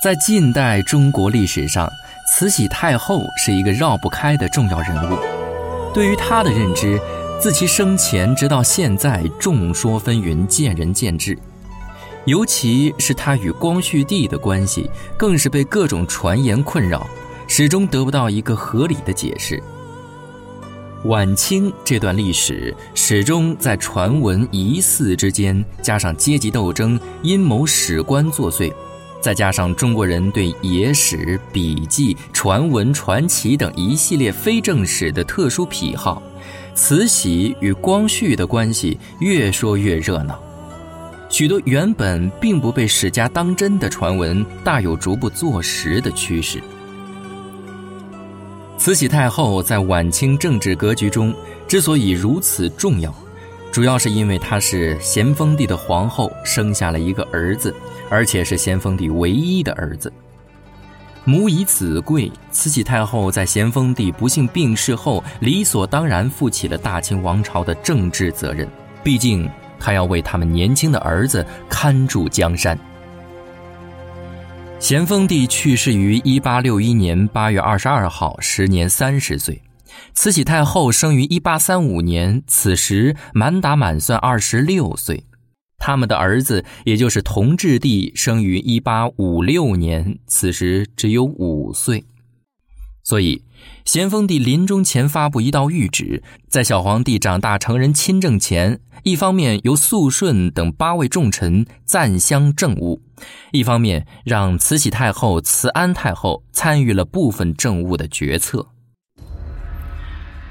在近代中国历史上，慈禧太后是一个绕不开的重要人物。对于她的认知，自其生前直到现在，众说纷纭，见仁见智。尤其是她与光绪帝的关系，更是被各种传言困扰，始终得不到一个合理的解释。晚清这段历史，始终在传闻疑似之间，加上阶级斗争、阴谋史官作祟。再加上中国人对野史、笔记、传闻、传奇等一系列非正史的特殊癖好，慈禧与光绪的关系越说越热闹，许多原本并不被史家当真的传闻，大有逐步坐实的趋势。慈禧太后在晚清政治格局中之所以如此重要。主要是因为她是咸丰帝的皇后，生下了一个儿子，而且是咸丰帝唯一的儿子。母以子贵，慈禧太后在咸丰帝不幸病逝后，理所当然负起了大清王朝的政治责任。毕竟，她要为他们年轻的儿子看住江山。咸丰帝去世于一八六一年八月二十二号，时年三十岁。慈禧太后生于一八三五年，此时满打满算二十六岁。他们的儿子，也就是同治帝，生于一八五六年，此时只有五岁。所以，咸丰帝临终前发布一道谕旨，在小皇帝长大成人亲政前，一方面由肃顺等八位重臣赞襄政务，一方面让慈禧太后、慈安太后参与了部分政务的决策。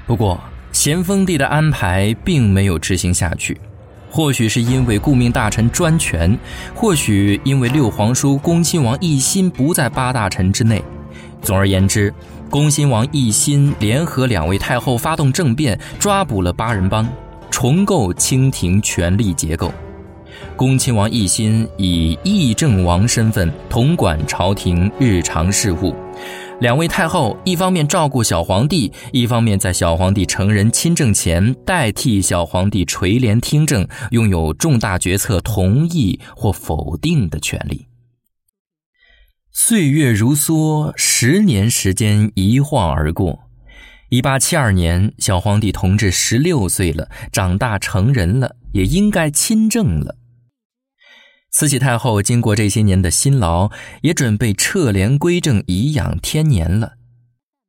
不过，咸丰帝的安排并没有执行下去，或许是因为顾命大臣专权，或许因为六皇叔恭亲王奕欣不在八大臣之内。总而言之，恭亲王奕欣联合两位太后发动政变，抓捕了八人帮，重构清廷权力结构。恭亲王奕欣以议政王身份统管朝廷日常事务。两位太后一方面照顾小皇帝，一方面在小皇帝成人亲政前代替小皇帝垂帘听政，拥有重大决策同意或否定的权利。岁月如梭，十年时间一晃而过。一八七二年，小皇帝同治十六岁了，长大成人了，也应该亲政了。慈禧太后经过这些年的辛劳，也准备撤帘归政，颐养天年了。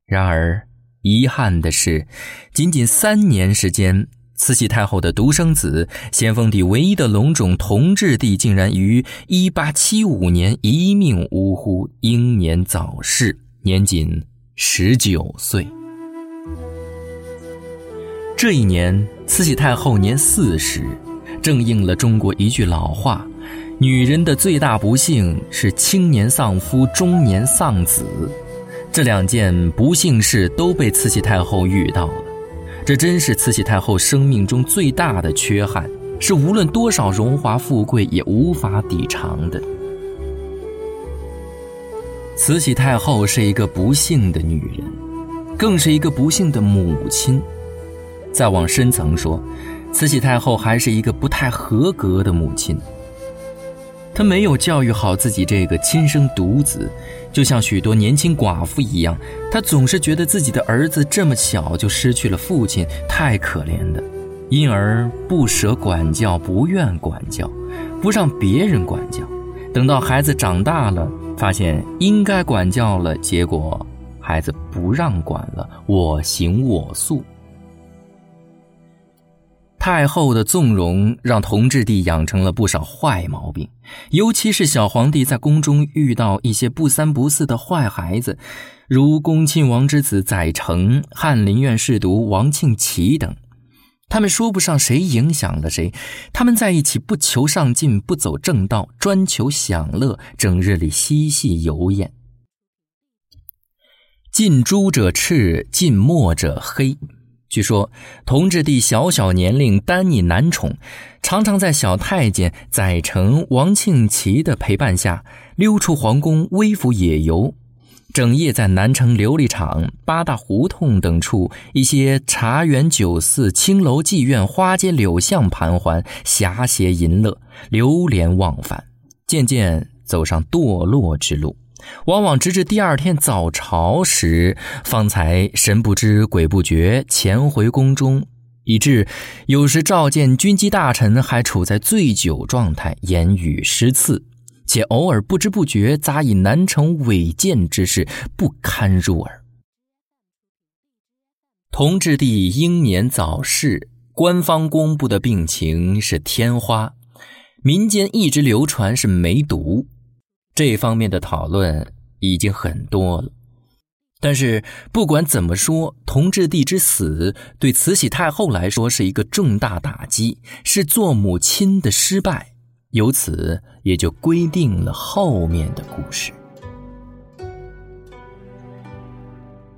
然而，遗憾的是，仅仅三年时间，慈禧太后的独生子、咸丰帝唯一的龙种同治帝，竟然于1875年一命呜呼，英年早逝，年仅十九岁。这一年，慈禧太后年四十，正应了中国一句老话。女人的最大不幸是青年丧夫，中年丧子，这两件不幸事都被慈禧太后遇到了。这真是慈禧太后生命中最大的缺憾，是无论多少荣华富贵也无法抵偿的。慈禧太后是一个不幸的女人，更是一个不幸的母亲。再往深层说，慈禧太后还是一个不太合格的母亲。他没有教育好自己这个亲生独子，就像许多年轻寡妇一样，他总是觉得自己的儿子这么小就失去了父亲，太可怜了，因而不舍管教，不愿管教，不让别人管教。等到孩子长大了，发现应该管教了，结果孩子不让管了，我行我素。太后的纵容让同治帝养成了不少坏毛病，尤其是小皇帝在宫中遇到一些不三不四的坏孩子，如恭亲王之子载诚、翰林院侍读王庆祺等，他们说不上谁影响了谁，他们在一起不求上进，不走正道，专求享乐，整日里嬉戏游宴。近朱者赤，近墨者黑。据说，同治帝小小年龄单溺男宠，常常在小太监载诚、王庆祺的陪伴下溜出皇宫，微服野游，整夜在南城琉璃厂、八大胡同等处一些茶园酒肆、青楼妓院、花街柳巷盘桓，侠邪淫乐，流连忘返，渐渐走上堕落之路，往往直至第二天早朝时，方才神不知鬼不觉潜回宫中，以致有时召见军机大臣还处在醉酒状态，言语失次，且偶尔不知不觉杂以南城违谏之事，不堪入耳。同治帝英年早逝，官方公布的病情是天花，民间一直流传是梅毒。这方面的讨论已经很多了，但是不管怎么说，同治帝之死对慈禧太后来说是一个重大打击，是做母亲的失败，由此也就规定了后面的故事。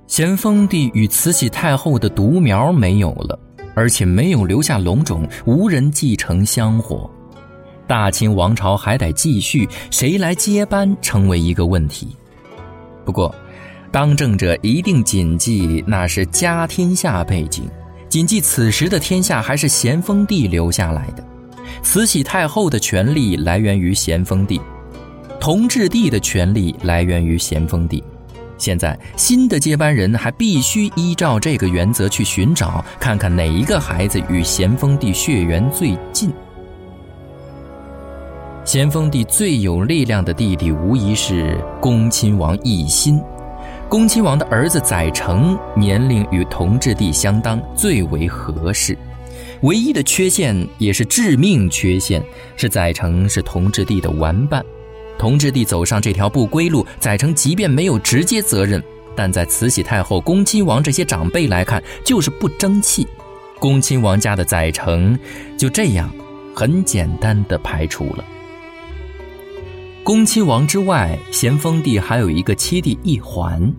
咸丰帝与慈禧太后的独苗没有了，而且没有留下龙种，无人继承香火。大清王朝还得继续，谁来接班成为一个问题。不过，当政者一定谨记那是家天下背景，谨记此时的天下还是咸丰帝留下来的。慈禧太后的权力来源于咸丰帝，同治帝的权力来源于咸丰帝。现在新的接班人还必须依照这个原则去寻找，看看哪一个孩子与咸丰帝血缘最近。咸丰帝最有力量的弟弟，无疑是恭亲王奕欣。恭亲王的儿子载成年龄与同治帝相当，最为合适。唯一的缺陷，也是致命缺陷，是载成是同治帝的玩伴。同治帝走上这条不归路，载成即便没有直接责任，但在慈禧太后、恭亲王这些长辈来看，就是不争气。恭亲王家的载成就这样很简单的排除了。恭亲王之外，咸丰帝还有一个七弟奕环。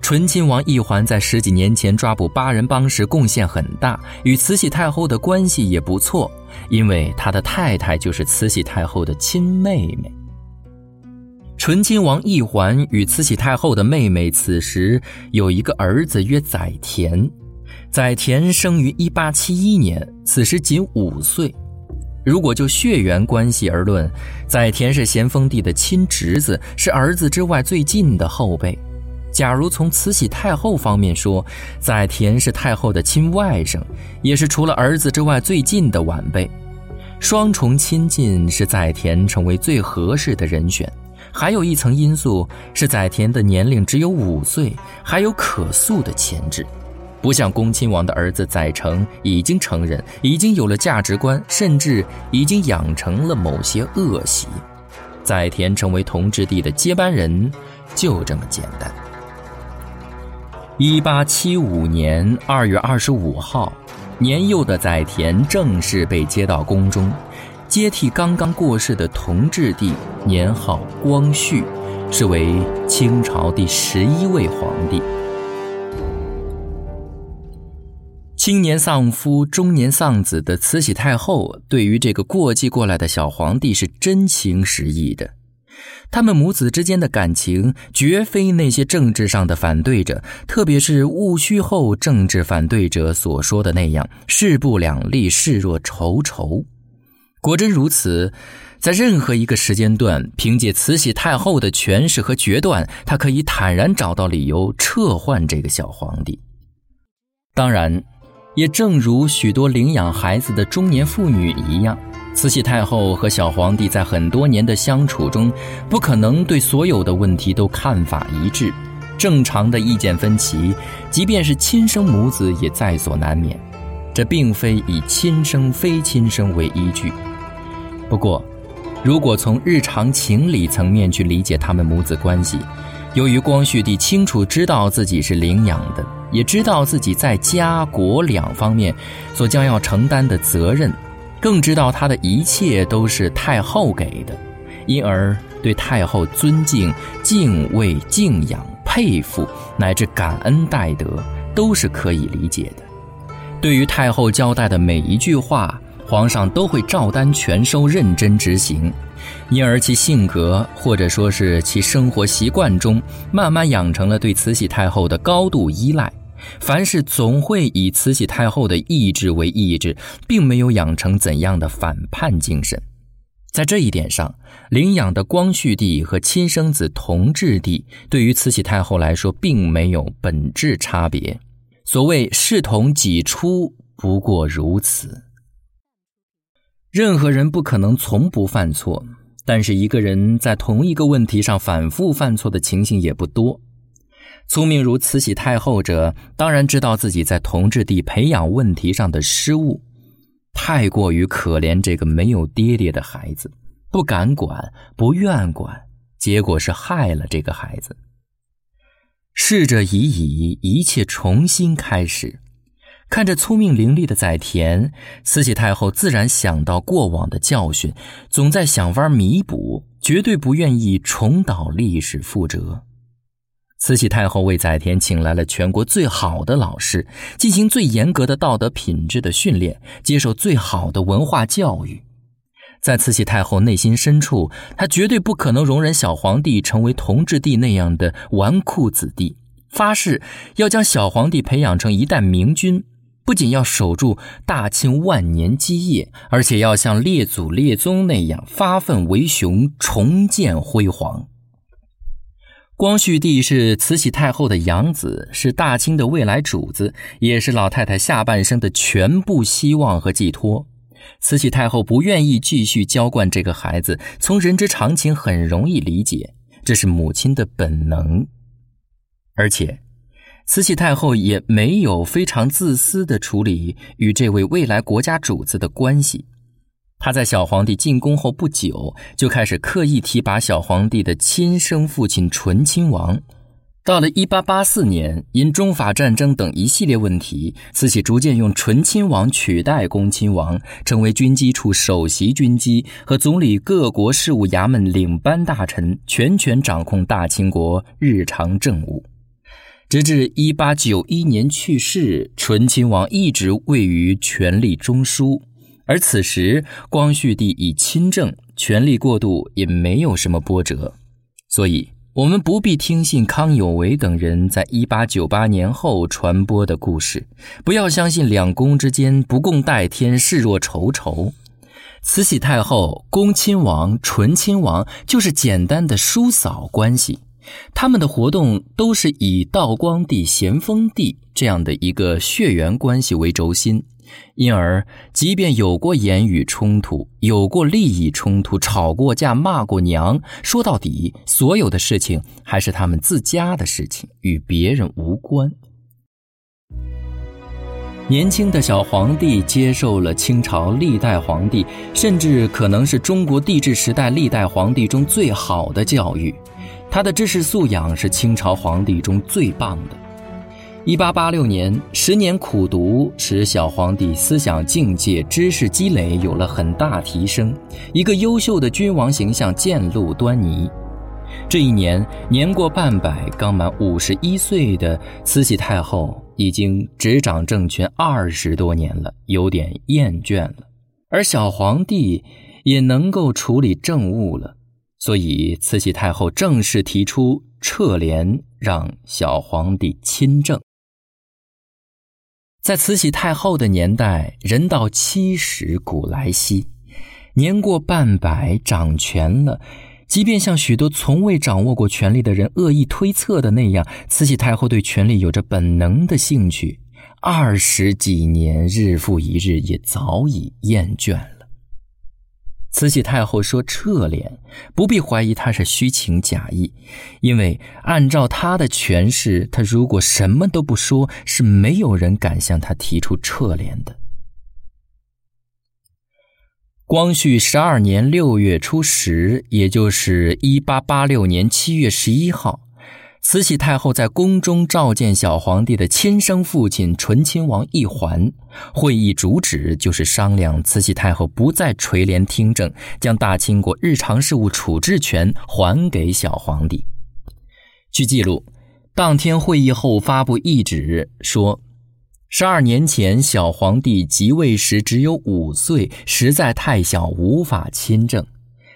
醇亲王奕环在十几年前抓捕八人帮时贡献很大，与慈禧太后的关系也不错，因为他的太太就是慈禧太后的亲妹妹。醇亲王奕环与慈禧太后的妹妹此时有一个儿子，曰载湉。载湉生于一八七一年，此时仅五岁。如果就血缘关系而论，载湉是咸丰帝的亲侄子，是儿子之外最近的后辈。假如从慈禧太后方面说，载湉是太后的亲外甥，也是除了儿子之外最近的晚辈。双重亲近是载湉成为最合适的人选。还有一层因素是载湉的年龄只有五岁，还有可塑的潜质。不像恭亲王的儿子载成已经成人，已经有了价值观，甚至已经养成了某些恶习。载湉成为同治帝的接班人，就这么简单。一八七五年二月二十五号，年幼的载湉正式被接到宫中，接替刚刚过世的同治帝，年号光绪，是为清朝第十一位皇帝。青年丧夫，中年丧子的慈禧太后，对于这个过继过来的小皇帝是真情实意的。他们母子之间的感情，绝非那些政治上的反对者，特别是戊戌后政治反对者所说的那样势不两立、视若仇仇。果真如此，在任何一个时间段，凭借慈禧太后的权势和决断，他可以坦然找到理由撤换这个小皇帝。当然。也正如许多领养孩子的中年妇女一样，慈禧太后和小皇帝在很多年的相处中，不可能对所有的问题都看法一致。正常的意见分歧，即便是亲生母子也在所难免。这并非以亲生非亲生为依据。不过，如果从日常情理层面去理解他们母子关系，由于光绪帝清楚知道自己是领养的。也知道自己在家国两方面所将要承担的责任，更知道他的一切都是太后给的，因而对太后尊敬、敬畏、敬仰、佩服乃至感恩戴德，都是可以理解的。对于太后交代的每一句话，皇上都会照单全收、认真执行，因而其性格或者说是其生活习惯中，慢慢养成了对慈禧太后的高度依赖。凡事总会以慈禧太后的意志为意志，并没有养成怎样的反叛精神。在这一点上，领养的光绪帝和亲生子同治帝对于慈禧太后来说并没有本质差别。所谓视同己出，不过如此。任何人不可能从不犯错，但是一个人在同一个问题上反复犯错的情形也不多。聪明如慈禧太后者，当然知道自己在同治帝培养问题上的失误。太过于可怜这个没有爹爹的孩子，不敢管，不愿管，结果是害了这个孩子。逝者已矣，一切重新开始。看着聪明伶俐的载田，慈禧太后自然想到过往的教训，总在想法弥补，绝对不愿意重蹈历史覆辙。慈禧太后为载田请来了全国最好的老师，进行最严格的道德品质的训练，接受最好的文化教育。在慈禧太后内心深处，她绝对不可能容忍小皇帝成为同治帝那样的纨绔子弟，发誓要将小皇帝培养成一代明君，不仅要守住大清万年基业，而且要像列祖列宗那样发愤为雄，重建辉煌。光绪帝是慈禧太后的养子，是大清的未来主子，也是老太太下半生的全部希望和寄托。慈禧太后不愿意继续娇惯这个孩子，从人之常情很容易理解，这是母亲的本能。而且，慈禧太后也没有非常自私地处理与这位未来国家主子的关系。他在小皇帝进宫后不久，就开始刻意提拔小皇帝的亲生父亲醇亲王。到了1884年，因中法战争等一系列问题，慈禧逐渐用醇亲王取代恭亲王，成为军机处首席军机和总理各国事务衙门领班大臣，全权掌控大清国日常政务。直至1891年去世，醇亲王一直位于权力中枢。而此时，光绪帝已亲政，权力过渡也没有什么波折，所以我们不必听信康有为等人在一八九八年后传播的故事，不要相信两宫之间不共戴天，视若仇仇。慈禧太后、恭亲王、醇亲王就是简单的叔嫂关系，他们的活动都是以道光帝、咸丰帝这样的一个血缘关系为轴心。因而，即便有过言语冲突，有过利益冲突，吵过架，骂过娘，说到底，所有的事情还是他们自家的事情，与别人无关。年轻的小皇帝接受了清朝历代皇帝，甚至可能是中国帝制时代历代皇帝中最好的教育，他的知识素养是清朝皇帝中最棒的。一八八六年，十年苦读使小皇帝思想境界、知识积累有了很大提升，一个优秀的君王形象渐露端倪。这一年，年过半百、刚满五十一岁的慈禧太后已经执掌政权二十多年了，有点厌倦了，而小皇帝也能够处理政务了，所以慈禧太后正式提出撤帘，让小皇帝亲政。在慈禧太后的年代，人到七十古来稀，年过半百掌权了，即便像许多从未掌握过权力的人恶意推测的那样，慈禧太后对权力有着本能的兴趣。二十几年，日复一日，也早已厌倦了。慈禧太后说：“撤脸，不必怀疑他是虚情假意，因为按照他的诠释，他如果什么都不说，是没有人敢向他提出撤脸的。”光绪十二年六月初十，也就是一八八六年七月十一号。慈禧太后在宫中召见小皇帝的亲生父亲醇亲王奕环，会议主旨就是商量慈禧太后不再垂帘听政，将大清国日常事务处置权还给小皇帝。据记录，当天会议后发布懿旨说：十二年前小皇帝即位时只有五岁，实在太小，无法亲政。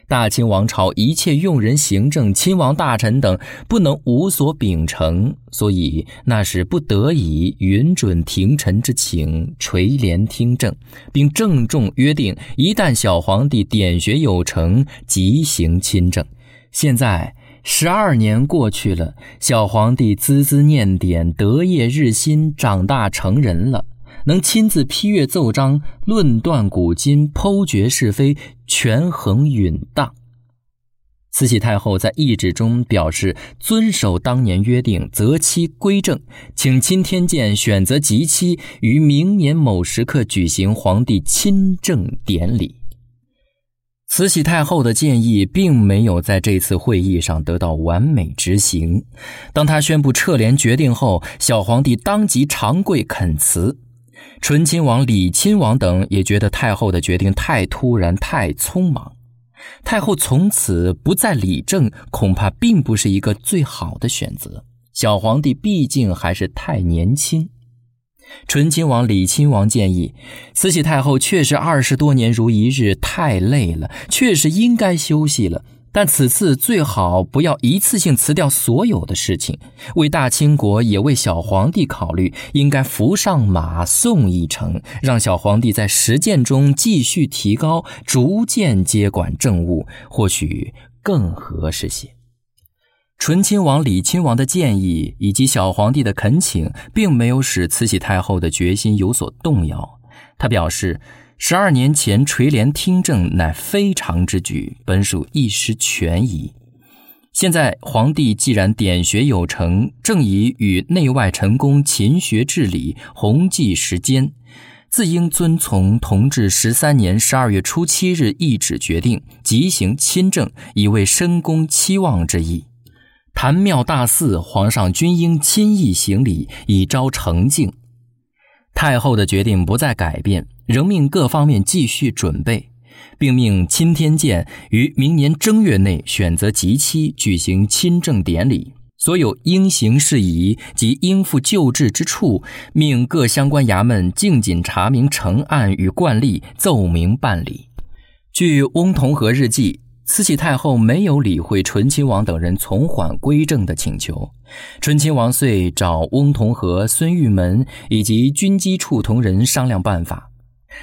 大清王朝一切用人行政、亲王大臣等不能无所秉承，所以那时不得已允准廷臣之请，垂帘听政，并郑重约定：一旦小皇帝点学有成，即行亲政。现在十二年过去了，小皇帝孜孜念典，德业日新，长大成人了。能亲自批阅奏章，论断古今，剖决是非，权衡允当。慈禧太后在懿旨中表示，遵守当年约定，择期归正，请钦天监选择吉期，于明年某时刻举行皇帝亲政典礼。慈禧太后的建议并没有在这次会议上得到完美执行。当她宣布撤帘决定后，小皇帝当即长跪恳辞。醇亲王、李亲王等也觉得太后的决定太突然、太匆忙，太后从此不再理政，恐怕并不是一个最好的选择。小皇帝毕竟还是太年轻。醇亲王、李亲王建议，慈禧太后确实二十多年如一日，太累了，确实应该休息了。但此次最好不要一次性辞掉所有的事情，为大清国也为小皇帝考虑，应该扶上马送一程，让小皇帝在实践中继续提高，逐渐接管政务，或许更合适些。醇亲王、李亲王的建议以及小皇帝的恳请，并没有使慈禧太后的决心有所动摇。他表示。十二年前垂帘听政乃非常之举，本属一时权宜。现在皇帝既然点学有成，正宜与内外臣工勤学治理，弘济时间，自应遵从同治十三年十二月初七日懿旨决定，即行亲政，以为深宫期望之意。坛庙大祀，皇上均应亲诣行礼，以昭诚敬。太后的决定不再改变。仍命各方面继续准备，并命钦天监于明年正月内选择吉期举行亲政典礼。所有应行事宜及应付旧制之处，命各相关衙门静谨查明成案与惯例，奏明办理。据翁同龢日记，慈禧太后没有理会醇亲王等人从缓归政的请求，醇亲王遂找翁同龢、孙玉门以及军机处同仁商量办法。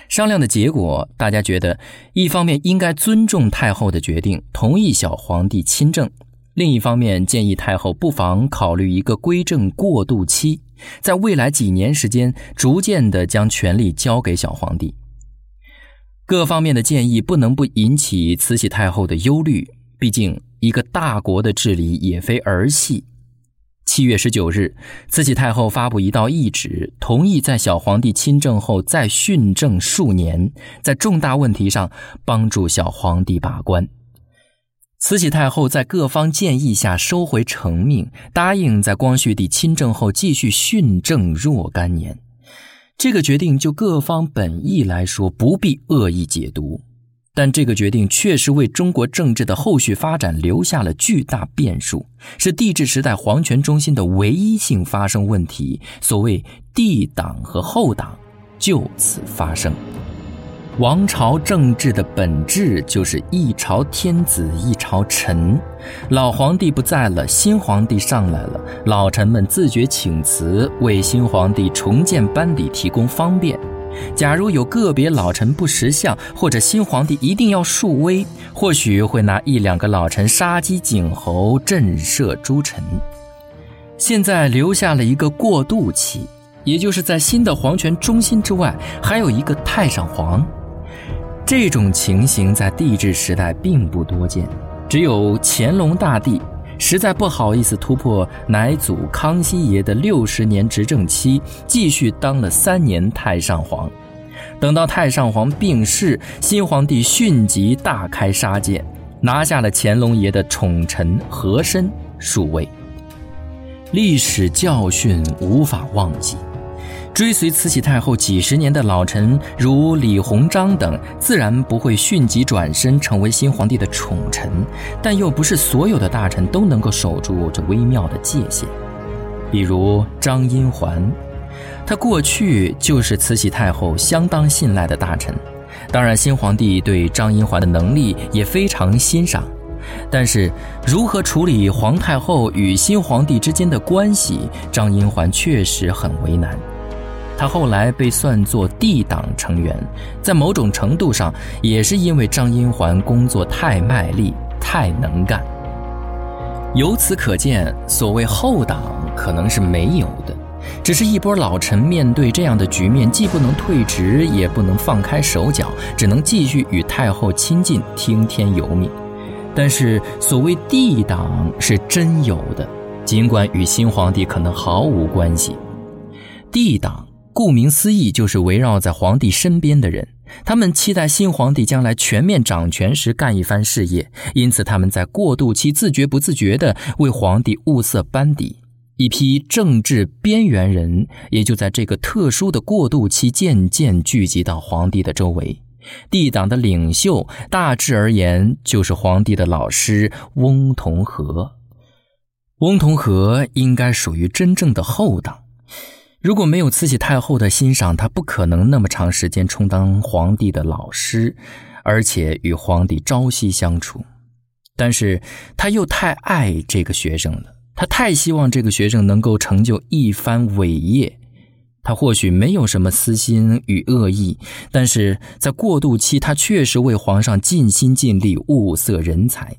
商量的结果，大家觉得，一方面应该尊重太后的决定，同意小皇帝亲政；另一方面建议太后不妨考虑一个归政过渡期，在未来几年时间，逐渐的将权力交给小皇帝。各方面的建议不能不引起慈禧太后的忧虑，毕竟一个大国的治理也非儿戏。七月十九日，慈禧太后发布一道懿旨，同意在小皇帝亲政后再训政数年，在重大问题上帮助小皇帝把关。慈禧太后在各方建议下收回成命，答应在光绪帝亲政后继续训政若干年。这个决定就各方本意来说，不必恶意解读。但这个决定确实为中国政治的后续发展留下了巨大变数，是帝制时代皇权中心的唯一性发生问题。所谓帝党和后党就此发生。王朝政治的本质就是一朝天子一朝臣，老皇帝不在了，新皇帝上来了，老臣们自觉请辞，为新皇帝重建班底提供方便。假如有个别老臣不识相，或者新皇帝一定要树威，或许会拿一两个老臣杀鸡儆猴，震慑诸臣。现在留下了一个过渡期，也就是在新的皇权中心之外，还有一个太上皇。这种情形在帝制时代并不多见，只有乾隆大帝。实在不好意思突破乃祖康熙爷的六十年执政期，继续当了三年太上皇。等到太上皇病逝，新皇帝迅即大开杀戒，拿下了乾隆爷的宠臣和珅数位。历史教训无法忘记。追随慈禧太后几十年的老臣，如李鸿章等，自然不会迅即转身成为新皇帝的宠臣，但又不是所有的大臣都能够守住这微妙的界限。比如张荫桓，他过去就是慈禧太后相当信赖的大臣，当然，新皇帝对张荫桓的能力也非常欣赏。但是，如何处理皇太后与新皇帝之间的关系，张荫桓确实很为难。他后来被算作帝党成员，在某种程度上也是因为张英环工作太卖力、太能干。由此可见，所谓后党可能是没有的，只是一波老臣面对这样的局面，既不能退职，也不能放开手脚，只能继续与太后亲近，听天由命。但是，所谓帝党是真有的，尽管与新皇帝可能毫无关系。帝党顾名思义就是围绕在皇帝身边的人，他们期待新皇帝将来全面掌权时干一番事业，因此他们在过渡期自觉不自觉地为皇帝物色班底。一批政治边缘人也就在这个特殊的过渡期渐渐聚集到皇帝的周围。帝党的领袖，大致而言就是皇帝的老师翁同龢。翁同龢应该属于真正的后党。如果没有慈禧太后的欣赏，他不可能那么长时间充当皇帝的老师，而且与皇帝朝夕相处。但是他又太爱这个学生了，他太希望这个学生能够成就一番伟业。他或许没有什么私心与恶意，但是在过渡期，他确实为皇上尽心尽力物色人才。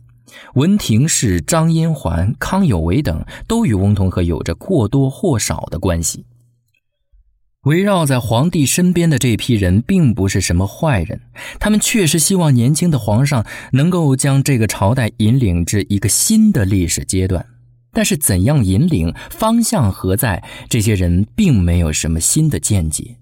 文廷式、张荫桓、康有为等都与翁同龢有着或多或少的关系。围绕在皇帝身边的这批人并不是什么坏人，他们确实希望年轻的皇上能够将这个朝代引领至一个新的历史阶段。但是怎样引领，方向何在？这些人并没有什么新的见解。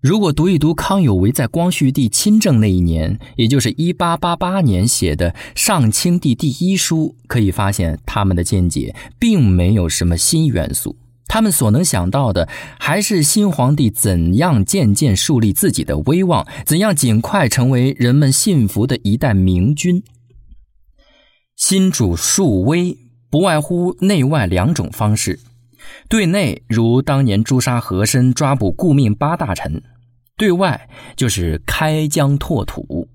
如果读一读康有为在光绪帝亲政那一年，也就是一八八八年写的《上清帝第一书》，可以发现他们的见解并没有什么新元素。他们所能想到的，还是新皇帝怎样渐渐树立自己的威望，怎样尽快成为人们信服的一代明君。新主树威。不外乎内外两种方式，对内如当年诛杀和珅、抓捕顾命八大臣；对外就是开疆拓土。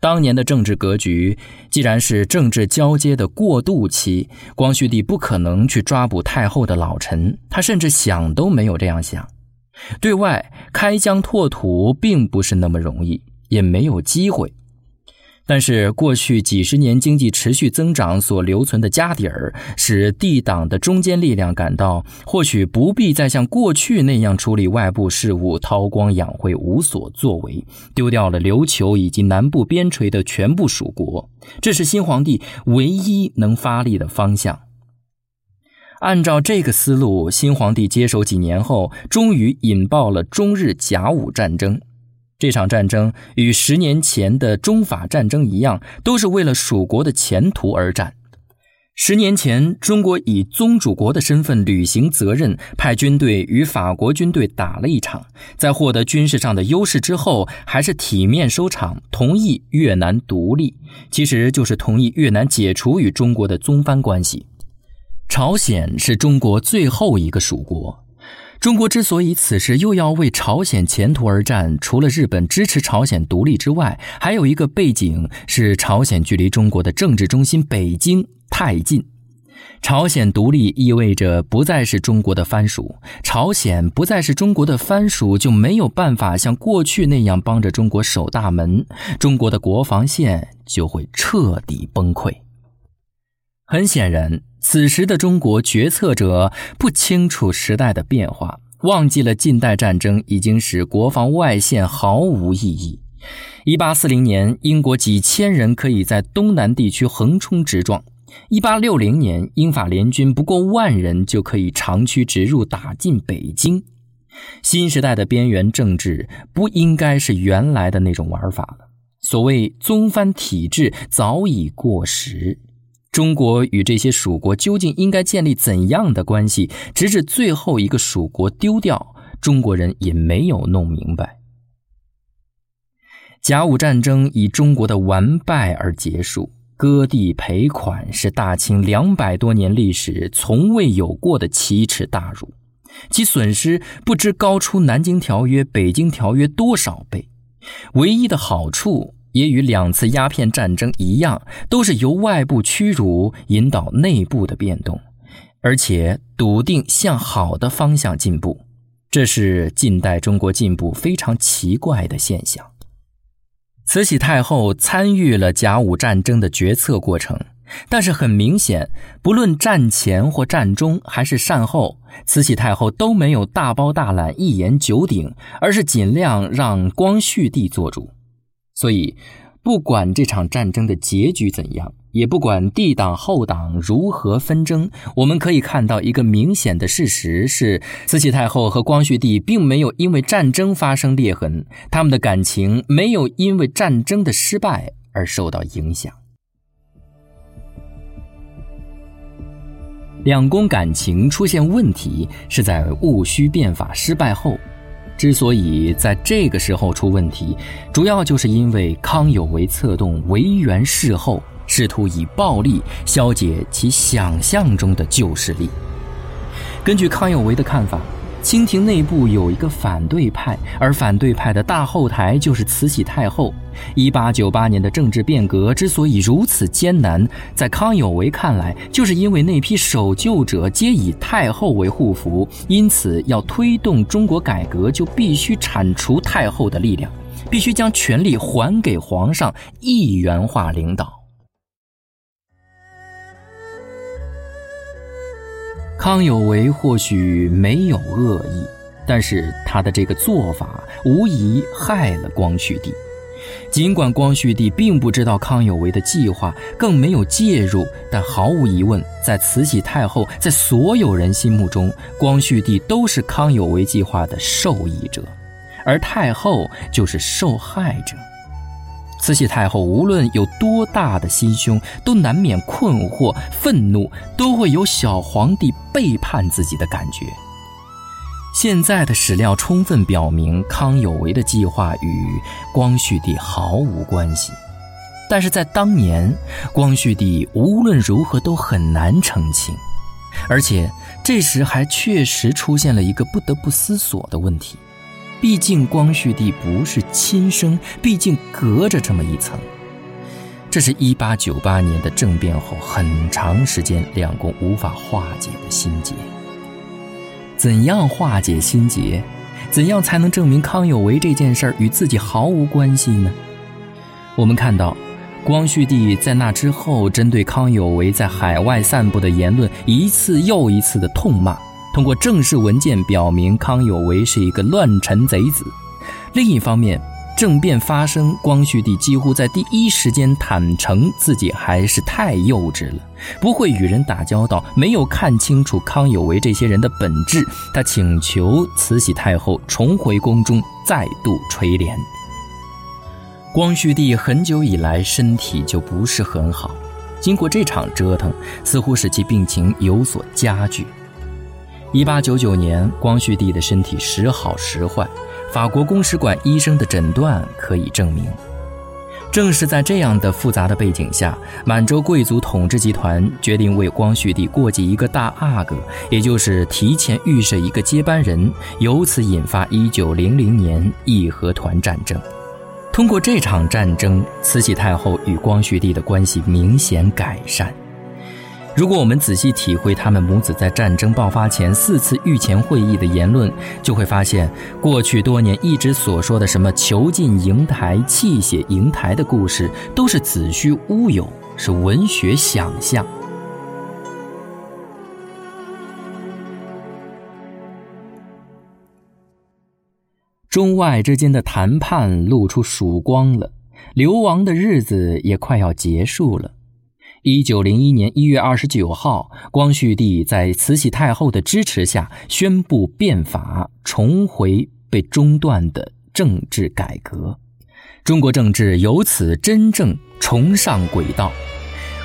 当年的政治格局既然是政治交接的过渡期，光绪帝不可能去抓捕太后的老臣，他甚至想都没有这样想。对外开疆拓土并不是那么容易，也没有机会。但是，过去几十年经济持续增长所留存的家底儿，使帝党的中坚力量感到，或许不必再像过去那样处理外部事务，韬光养晦，无所作为，丢掉了琉球以及南部边陲的全部属国。这是新皇帝唯一能发力的方向。按照这个思路，新皇帝接手几年后，终于引爆了中日甲午战争。这场战争与十年前的中法战争一样，都是为了蜀国的前途而战。十年前，中国以宗主国的身份履行责任，派军队与法国军队打了一场，在获得军事上的优势之后，还是体面收场，同意越南独立，其实就是同意越南解除与中国的宗藩关系。朝鲜是中国最后一个属国。中国之所以此时又要为朝鲜前途而战，除了日本支持朝鲜独立之外，还有一个背景是朝鲜距离中国的政治中心北京太近。朝鲜独立意味着不再是中国的藩属，朝鲜不再是中国的藩属，就没有办法像过去那样帮着中国守大门，中国的国防线就会彻底崩溃。很显然。此时的中国决策者不清楚时代的变化，忘记了近代战争已经使国防外线毫无意义。一八四零年，英国几千人可以在东南地区横冲直撞；一八六零年，英法联军不过万人就可以长驱直入，打进北京。新时代的边缘政治不应该是原来的那种玩法了。所谓宗藩体制早已过时。中国与这些属国究竟应该建立怎样的关系？直至最后一个属国丢掉，中国人也没有弄明白。甲午战争以中国的完败而结束，割地赔款是大清两百多年历史从未有过的奇耻大辱，其损失不知高出《南京条约》《北京条约》多少倍。唯一的好处也与两次鸦片战争一样，都是由外部屈辱引导内部的变动，而且笃定向好的方向进步。这是近代中国进步非常奇怪的现象。慈禧太后参与了甲午战争的决策过程，但是很明显，不论战前或战中，还是战后，慈禧太后都没有大包大揽、一言九鼎，而是尽量让光绪帝做主。所以，不管这场战争的结局怎样。也不管帝党后党如何纷争，我们可以看到一个明显的事实是：慈禧太后和光绪帝并没有因为战争发生裂痕，他们的感情没有因为战争的失败而受到影响。两宫感情出现问题是在戊戌变法失败后，之所以在这个时候出问题，主要就是因为康有为策动维园事后。试图以暴力消解其想象中的旧势力。根据康有为的看法，清廷内部有一个反对派，而反对派的大后台就是慈禧太后。一八九八年的政治变革之所以如此艰难，在康有为看来，就是因为那批守旧者皆以太后为护符，因此要推动中国改革，就必须铲除太后的力量，必须将权力还给皇上，一元化领导。康有为或许没有恶意，但是他的这个做法无疑害了光绪帝。尽管光绪帝并不知道康有为的计划，更没有介入，但毫无疑问，在慈禧太后，在所有人心目中，光绪帝都是康有为计划的受益者，而太后就是受害者。慈禧太后无论有多大的心胸，都难免困惑、愤怒，都会有小皇帝背叛自己的感觉。现在的史料充分表明，康有为的计划与光绪帝毫无关系。但是在当年，光绪帝无论如何都很难澄清，而且这时还确实出现了一个不得不思索的问题。毕竟光绪帝不是亲生，毕竟隔着这么一层。这是一八九八年的政变后很长时间两宫无法化解的心结。怎样化解心结？怎样才能证明康有为这件事儿与自己毫无关系呢？我们看到，光绪帝在那之后针对康有为在海外散布的言论一次又一次的痛骂。通过正式文件表明康有为是一个乱臣贼子。另一方面，政变发生，光绪帝几乎在第一时间坦诚自己还是太幼稚了，不会与人打交道，没有看清楚康有为这些人的本质。他请求慈禧太后重回宫中，再度垂帘。光绪帝很久以来身体就不是很好，经过这场折腾，似乎使其病情有所加剧。一八九九年，光绪帝的身体时好时坏，法国公使馆医生的诊断可以证明。正是在这样的复杂的背景下，满洲贵族统治集团决定为光绪帝过继一个大阿哥，也就是提前预设一个接班人，由此引发一九零零年义和团战争。通过这场战争，慈禧太后与光绪帝的关系明显改善。如果我们仔细体会他们母子在战争爆发前四次御前会议的言论，就会发现，过去多年一直所说的什么“囚禁瀛台、泣血瀛台”的故事，都是子虚乌有，是文学想象。中外之间的谈判露出曙光了，流亡的日子也快要结束了。一九零一年一月二十九号，光绪帝在慈禧太后的支持下宣布变法，重回被中断的政治改革。中国政治由此真正重上轨道，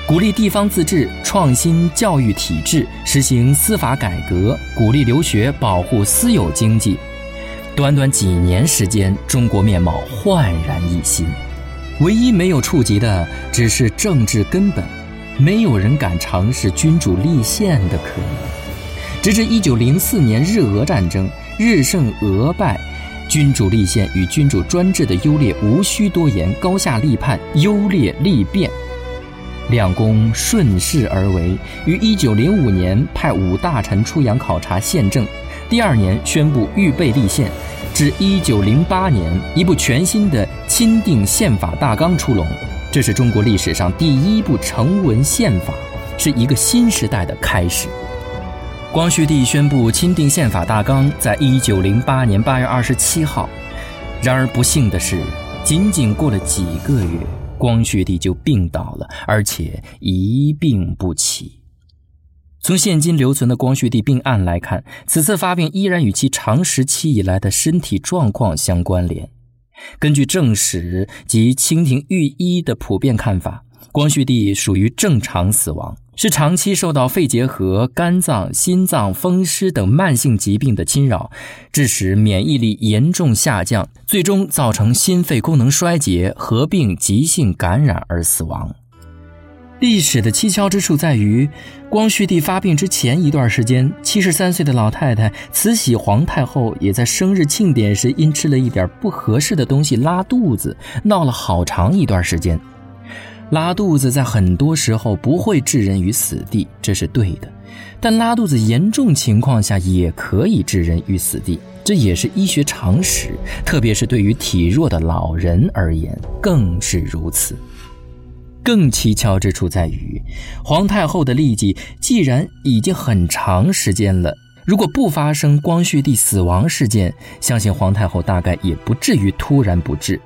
鼓励地方自治，创新教育体制，实行司法改革，鼓励留学，保护私有经济。短短几年时间，中国面貌焕然一新。唯一没有触及的，只是政治根本。没有人敢尝试君主立宪的可能，直至一九零四年日俄战争，日胜俄败，君主立宪与君主专制的优劣无需多言，高下立判，优劣立变。两宫顺势而为，于一九零五年派五大臣出洋考察宪政，第二年宣布预备立宪。至一九零八年，一部全新的钦定宪法大纲出笼，这是中国历史上第一部成文宪法，是一个新时代的开始。光绪帝宣布钦定宪法大纲，在一九零八年八月二十七号。然而不幸的是，仅仅过了几个月，光绪帝就病倒了，而且一病不起。从现今留存的光绪帝病案来看，此次发病依然与其长时期以来的身体状况相关联。根据正史及清廷御医的普遍看法，光绪帝属于正常死亡，是长期受到肺结核、肝脏、心脏、风湿等慢性疾病的侵扰，致使免疫力严重下降，最终造成心肺功能衰竭合并急性感染而死亡。历史的蹊跷之处在于，光绪帝发病之前一段时间，七十三岁的老太太慈禧皇太后也在生日庆典时因吃了一点不合适的东西拉肚子，闹了好长一段时间。拉肚子在很多时候不会致人于死地，这是对的，但拉肚子严重情况下也可以致人于死地，这也是医学常识，特别是对于体弱的老人而言更是如此。更蹊跷之处在于，皇太后的痢疾既然已经很长时间了，如果不发生光绪帝死亡事件，相信皇太后大概也不至于突然不治。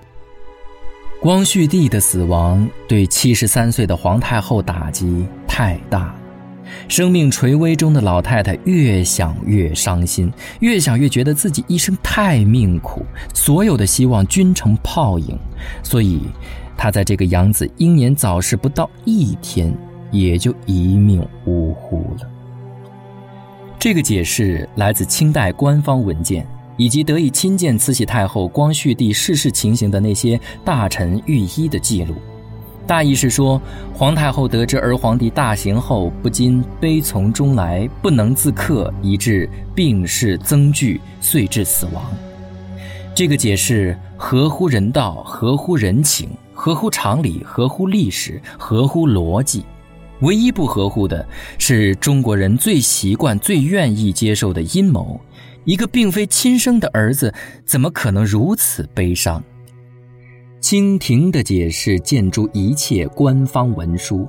光绪帝的死亡对七十三岁的皇太后打击太大，生命垂危中的老太太越想越伤心，越想越觉得自己一生太命苦，所有的希望均成泡影，所以。他在这个养子英年早逝不到一天，也就一命呜呼了。这个解释来自清代官方文件，以及得以亲见慈禧太后、光绪帝逝世情形的那些大臣御医的记录。大意是说，皇太后得知儿皇帝大行后，不禁悲从中来，不能自克，以致病势增剧，遂致死亡。这个解释合乎人道，合乎人情。合乎常理，合乎历史，合乎逻辑，唯一不合乎的是中国人最习惯、最愿意接受的阴谋。一个并非亲生的儿子，怎么可能如此悲伤？清廷的解释见诸一切官方文书，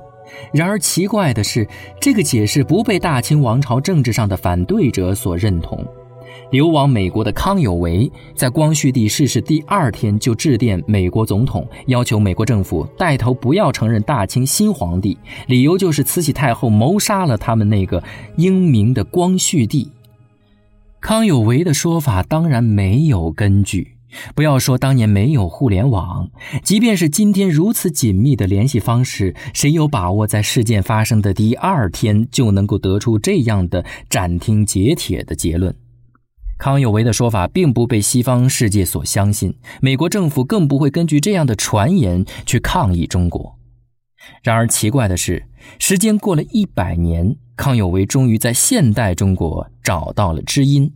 然而奇怪的是，这个解释不被大清王朝政治上的反对者所认同。流亡美国的康有为，在光绪帝逝世第二天就致电美国总统，要求美国政府带头不要承认大清新皇帝，理由就是慈禧太后谋杀了他们那个英明的光绪帝。康有为的说法当然没有根据，不要说当年没有互联网，即便是今天如此紧密的联系方式，谁有把握在事件发生的第二天就能够得出这样的斩钉截铁的结论？康有为的说法并不被西方世界所相信，美国政府更不会根据这样的传言去抗议中国。然而奇怪的是，时间过了一百年，康有为终于在现代中国找到了知音。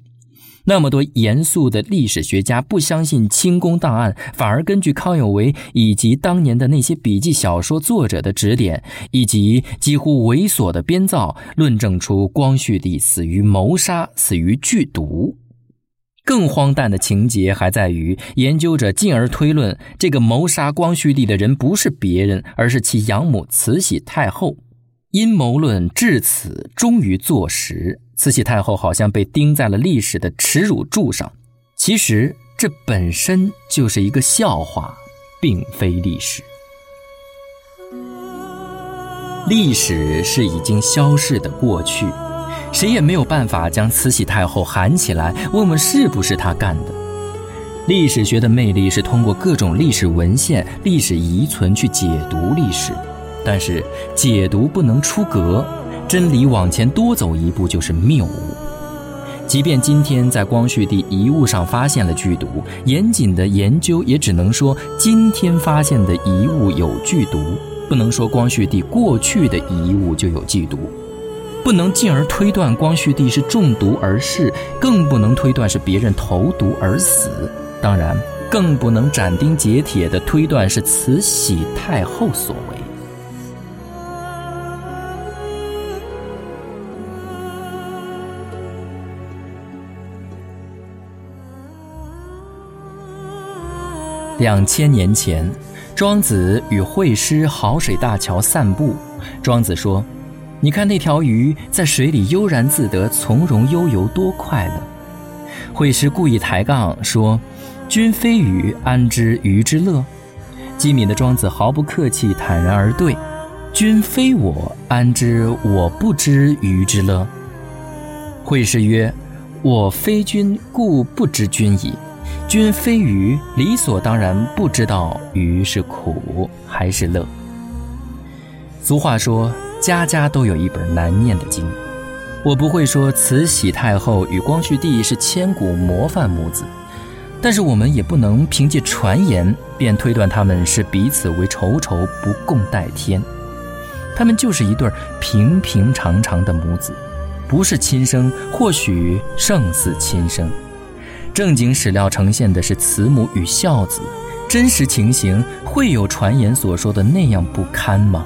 那么多严肃的历史学家不相信清宫档案，反而根据康有为以及当年的那些笔记小说作者的指点，以及几乎猥琐的编造，论证出光绪帝死于谋杀，死于剧毒。更荒诞的情节还在于，研究者进而推论，这个谋杀光绪帝的人不是别人，而是其养母慈禧太后。阴谋论至此终于坐实，慈禧太后好像被钉在了历史的耻辱柱上。其实这本身就是一个笑话，并非历史。历史是已经消逝的过去。谁也没有办法将慈禧太后喊起来，问问是不是她干的。历史学的魅力是通过各种历史文献、历史遗存去解读历史，但是解读不能出格，真理往前多走一步就是谬误。即便今天在光绪帝遗物上发现了剧毒，严谨的研究也只能说今天发现的遗物有剧毒，不能说光绪帝过去的遗物就有剧毒。不能进而推断光绪帝是中毒而逝，更不能推断是别人投毒而死。当然，更不能斩钉截铁地推断是慈禧太后所为。两千年前，庄子与惠施好水大桥散步。庄子说：“你看那条鱼在水里悠然自得，从容悠游，多快乐。”惠施故意抬杠说：“君非鱼，安知鱼之乐？”机敏的庄子毫不客气，坦然而对：“君非我，安知我不知鱼之乐？”惠施曰：“我非君，故不知君矣。”君非鱼，理所当然不知道鱼是苦还是乐。俗话说，家家都有一本难念的经。我不会说慈禧太后与光绪帝是千古模范母子，但是我们也不能凭借传言便推断他们是彼此为仇仇不共戴天。他们就是一对平平常常的母子，不是亲生，或许胜似亲生。正经史料呈现的是慈母与孝子，真实情形会有传言所说的那样不堪吗？